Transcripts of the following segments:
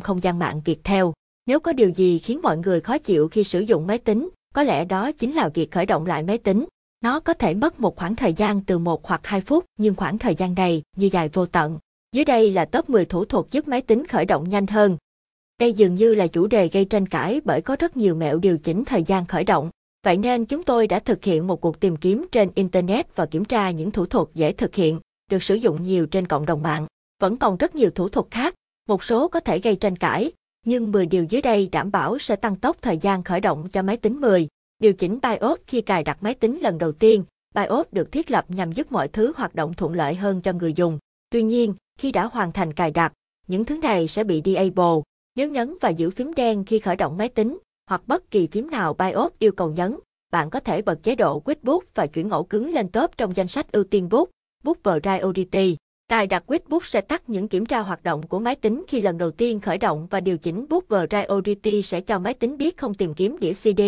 không gian mạng Viettel. Nếu có điều gì khiến mọi người khó chịu khi sử dụng máy tính, có lẽ đó chính là việc khởi động lại máy tính. Nó có thể mất một khoảng thời gian từ 1 hoặc 2 phút, nhưng khoảng thời gian này như dài vô tận. Dưới đây là top 10 thủ thuật giúp máy tính khởi động nhanh hơn. Đây dường như là chủ đề gây tranh cãi bởi có rất nhiều mẹo điều chỉnh thời gian khởi động. Vậy nên chúng tôi đã thực hiện một cuộc tìm kiếm trên Internet và kiểm tra những thủ thuật dễ thực hiện, được sử dụng nhiều trên cộng đồng mạng. Vẫn còn rất nhiều thủ thuật khác, một số có thể gây tranh cãi, nhưng 10 điều dưới đây đảm bảo sẽ tăng tốc thời gian khởi động cho máy tính 10. Điều chỉnh BIOS khi cài đặt máy tính lần đầu tiên. BIOS được thiết lập nhằm giúp mọi thứ hoạt động thuận lợi hơn cho người dùng. Tuy nhiên, khi đã hoàn thành cài đặt, những thứ này sẽ bị disable. Nếu nhấn và giữ phím đen khi khởi động máy tính, hoặc bất kỳ phím nào BIOS yêu cầu nhấn, bạn có thể bật chế độ Quick Boot và chuyển ổ cứng lên top trong danh sách ưu tiên boot, boot priority. Cài đặt Quick bút sẽ tắt những kiểm tra hoạt động của máy tính khi lần đầu tiên khởi động và điều chỉnh boot priority sẽ cho máy tính biết không tìm kiếm đĩa CD,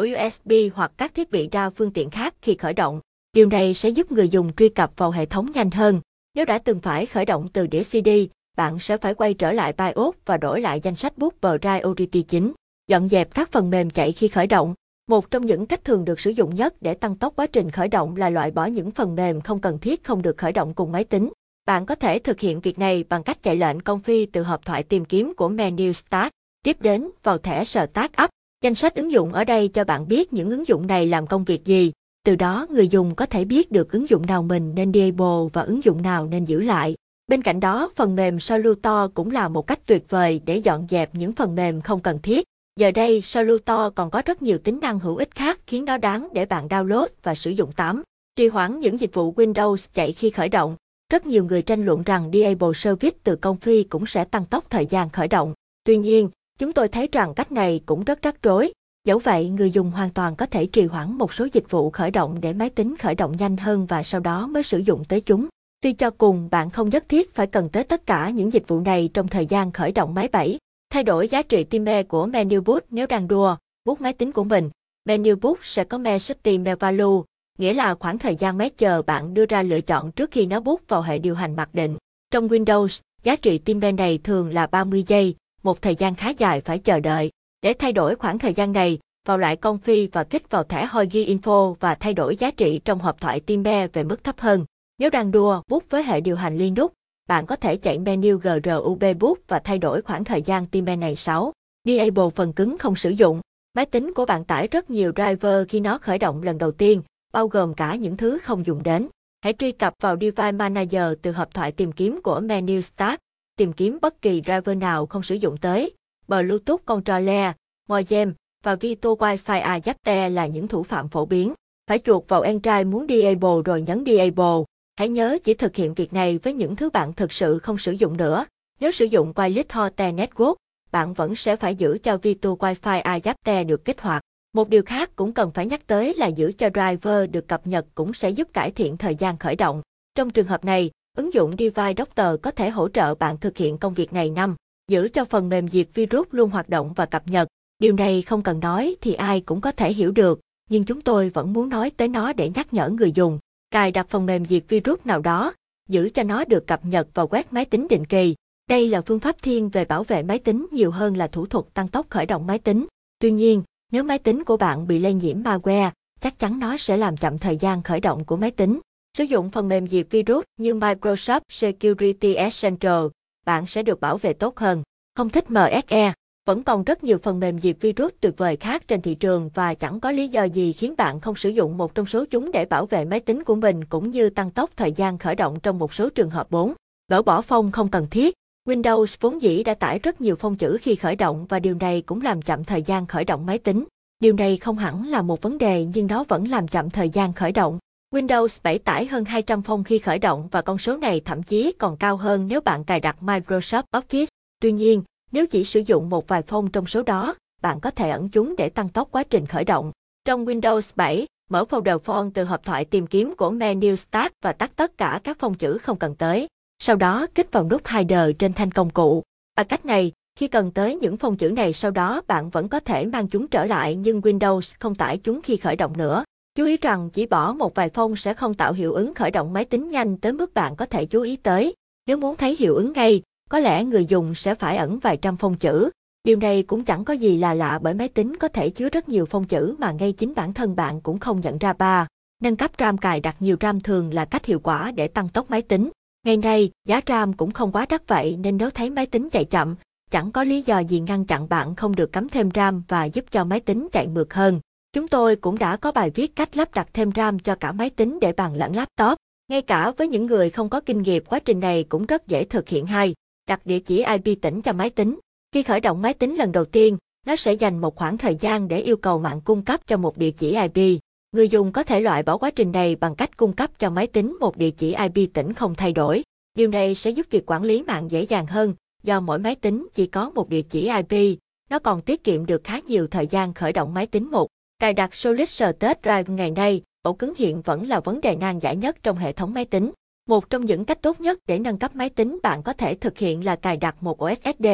USB hoặc các thiết bị đa phương tiện khác khi khởi động. Điều này sẽ giúp người dùng truy cập vào hệ thống nhanh hơn. Nếu đã từng phải khởi động từ đĩa CD, bạn sẽ phải quay trở lại BIOS và đổi lại danh sách boot priority chính. Dọn dẹp các phần mềm chạy khi khởi động. Một trong những cách thường được sử dụng nhất để tăng tốc quá trình khởi động là loại bỏ những phần mềm không cần thiết không được khởi động cùng máy tính. Bạn có thể thực hiện việc này bằng cách chạy lệnh công phi từ hộp thoại tìm kiếm của menu Start, tiếp đến vào thẻ Start Up. Danh sách ứng dụng ở đây cho bạn biết những ứng dụng này làm công việc gì. Từ đó người dùng có thể biết được ứng dụng nào mình nên disable và ứng dụng nào nên giữ lại. Bên cạnh đó, phần mềm Solutor cũng là một cách tuyệt vời để dọn dẹp những phần mềm không cần thiết. Giờ đây, Solutor còn có rất nhiều tính năng hữu ích khác khiến nó đáng để bạn download và sử dụng tắm. Trì hoãn những dịch vụ Windows chạy khi khởi động. Rất nhiều người tranh luận rằng Diable Service từ công phi cũng sẽ tăng tốc thời gian khởi động. Tuy nhiên, chúng tôi thấy rằng cách này cũng rất rắc rối. Dẫu vậy, người dùng hoàn toàn có thể trì hoãn một số dịch vụ khởi động để máy tính khởi động nhanh hơn và sau đó mới sử dụng tới chúng. Tuy cho cùng, bạn không nhất thiết phải cần tới tất cả những dịch vụ này trong thời gian khởi động máy 7. Thay đổi giá trị time của menu boot nếu đang đua, bút máy tính của mình. Menu boot sẽ có me time value, nghĩa là khoảng thời gian máy chờ bạn đưa ra lựa chọn trước khi nó bút vào hệ điều hành mặc định. Trong Windows, giá trị time này thường là 30 giây, một thời gian khá dài phải chờ đợi. Để thay đổi khoảng thời gian này, vào lại config và kích vào thẻ Hoigi Info và thay đổi giá trị trong hộp thoại time về mức thấp hơn. Nếu đang đua bút với hệ điều hành Linux, bạn có thể chạy menu GRUB bút và thay đổi khoảng thời gian time này 6. Disable phần cứng không sử dụng. Máy tính của bạn tải rất nhiều driver khi nó khởi động lần đầu tiên, bao gồm cả những thứ không dùng đến. Hãy truy cập vào Device Manager từ hộp thoại tìm kiếm của menu Start, tìm kiếm bất kỳ driver nào không sử dụng tới. Bluetooth Controller, modem và Vito Wi-Fi Adapter là những thủ phạm phổ biến. Phải chuột vào Android muốn Disable rồi nhấn Disable. Hãy nhớ chỉ thực hiện việc này với những thứ bạn thực sự không sử dụng nữa. Nếu sử dụng Wireless Hotel Network, bạn vẫn sẽ phải giữ cho Vito Wi-Fi Adapter được kích hoạt. Một điều khác cũng cần phải nhắc tới là giữ cho driver được cập nhật cũng sẽ giúp cải thiện thời gian khởi động. Trong trường hợp này, ứng dụng Device Doctor có thể hỗ trợ bạn thực hiện công việc này năm, giữ cho phần mềm diệt virus luôn hoạt động và cập nhật. Điều này không cần nói thì ai cũng có thể hiểu được, nhưng chúng tôi vẫn muốn nói tới nó để nhắc nhở người dùng. Cài đặt phần mềm diệt virus nào đó, giữ cho nó được cập nhật và quét máy tính định kỳ. Đây là phương pháp thiên về bảo vệ máy tính nhiều hơn là thủ thuật tăng tốc khởi động máy tính. Tuy nhiên, nếu máy tính của bạn bị lây nhiễm malware, chắc chắn nó sẽ làm chậm thời gian khởi động của máy tính. Sử dụng phần mềm diệt virus như Microsoft Security Essential, bạn sẽ được bảo vệ tốt hơn. Không thích MSE, vẫn còn rất nhiều phần mềm diệt virus tuyệt vời khác trên thị trường và chẳng có lý do gì khiến bạn không sử dụng một trong số chúng để bảo vệ máy tính của mình cũng như tăng tốc thời gian khởi động trong một số trường hợp 4. Gỡ bỏ phong không cần thiết. Windows vốn dĩ đã tải rất nhiều phông chữ khi khởi động và điều này cũng làm chậm thời gian khởi động máy tính. Điều này không hẳn là một vấn đề nhưng nó vẫn làm chậm thời gian khởi động. Windows 7 tải hơn 200 phông khi khởi động và con số này thậm chí còn cao hơn nếu bạn cài đặt Microsoft Office. Tuy nhiên, nếu chỉ sử dụng một vài phông trong số đó, bạn có thể ẩn chúng để tăng tốc quá trình khởi động. Trong Windows 7, mở folder phone từ hộp thoại tìm kiếm của menu Start và tắt tất cả các phông chữ không cần tới. Sau đó kích vào nút Hider trên thanh công cụ. Bằng cách này, khi cần tới những phông chữ này sau đó bạn vẫn có thể mang chúng trở lại nhưng Windows không tải chúng khi khởi động nữa. Chú ý rằng chỉ bỏ một vài phông sẽ không tạo hiệu ứng khởi động máy tính nhanh tới mức bạn có thể chú ý tới. Nếu muốn thấy hiệu ứng ngay, có lẽ người dùng sẽ phải ẩn vài trăm phông chữ. Điều này cũng chẳng có gì là lạ bởi máy tính có thể chứa rất nhiều phông chữ mà ngay chính bản thân bạn cũng không nhận ra ba. Nâng cấp RAM cài đặt nhiều RAM thường là cách hiệu quả để tăng tốc máy tính. Ngày nay, giá RAM cũng không quá đắt vậy nên nếu thấy máy tính chạy chậm, chẳng có lý do gì ngăn chặn bạn không được cắm thêm RAM và giúp cho máy tính chạy mượt hơn. Chúng tôi cũng đã có bài viết cách lắp đặt thêm RAM cho cả máy tính để bàn lẫn laptop. Ngay cả với những người không có kinh nghiệm quá trình này cũng rất dễ thực hiện hay. Đặt địa chỉ IP tỉnh cho máy tính. Khi khởi động máy tính lần đầu tiên, nó sẽ dành một khoảng thời gian để yêu cầu mạng cung cấp cho một địa chỉ IP. Người dùng có thể loại bỏ quá trình này bằng cách cung cấp cho máy tính một địa chỉ IP tỉnh không thay đổi. Điều này sẽ giúp việc quản lý mạng dễ dàng hơn, do mỗi máy tính chỉ có một địa chỉ IP, nó còn tiết kiệm được khá nhiều thời gian khởi động máy tính một. Cài đặt Solid State Drive ngày nay, ổ cứng hiện vẫn là vấn đề nan giải nhất trong hệ thống máy tính. Một trong những cách tốt nhất để nâng cấp máy tính bạn có thể thực hiện là cài đặt một ổ SSD,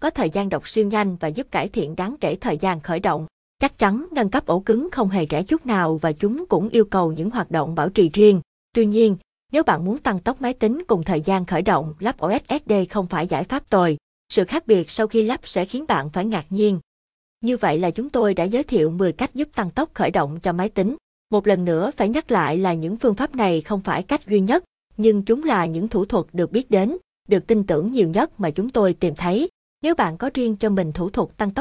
có thời gian đọc siêu nhanh và giúp cải thiện đáng kể thời gian khởi động. Chắc chắn nâng cấp ổ cứng không hề rẻ chút nào và chúng cũng yêu cầu những hoạt động bảo trì riêng. Tuy nhiên, nếu bạn muốn tăng tốc máy tính cùng thời gian khởi động, lắp ổ SSD không phải giải pháp tồi. Sự khác biệt sau khi lắp sẽ khiến bạn phải ngạc nhiên. Như vậy là chúng tôi đã giới thiệu 10 cách giúp tăng tốc khởi động cho máy tính. Một lần nữa phải nhắc lại là những phương pháp này không phải cách duy nhất, nhưng chúng là những thủ thuật được biết đến, được tin tưởng nhiều nhất mà chúng tôi tìm thấy. Nếu bạn có riêng cho mình thủ thuật tăng tốc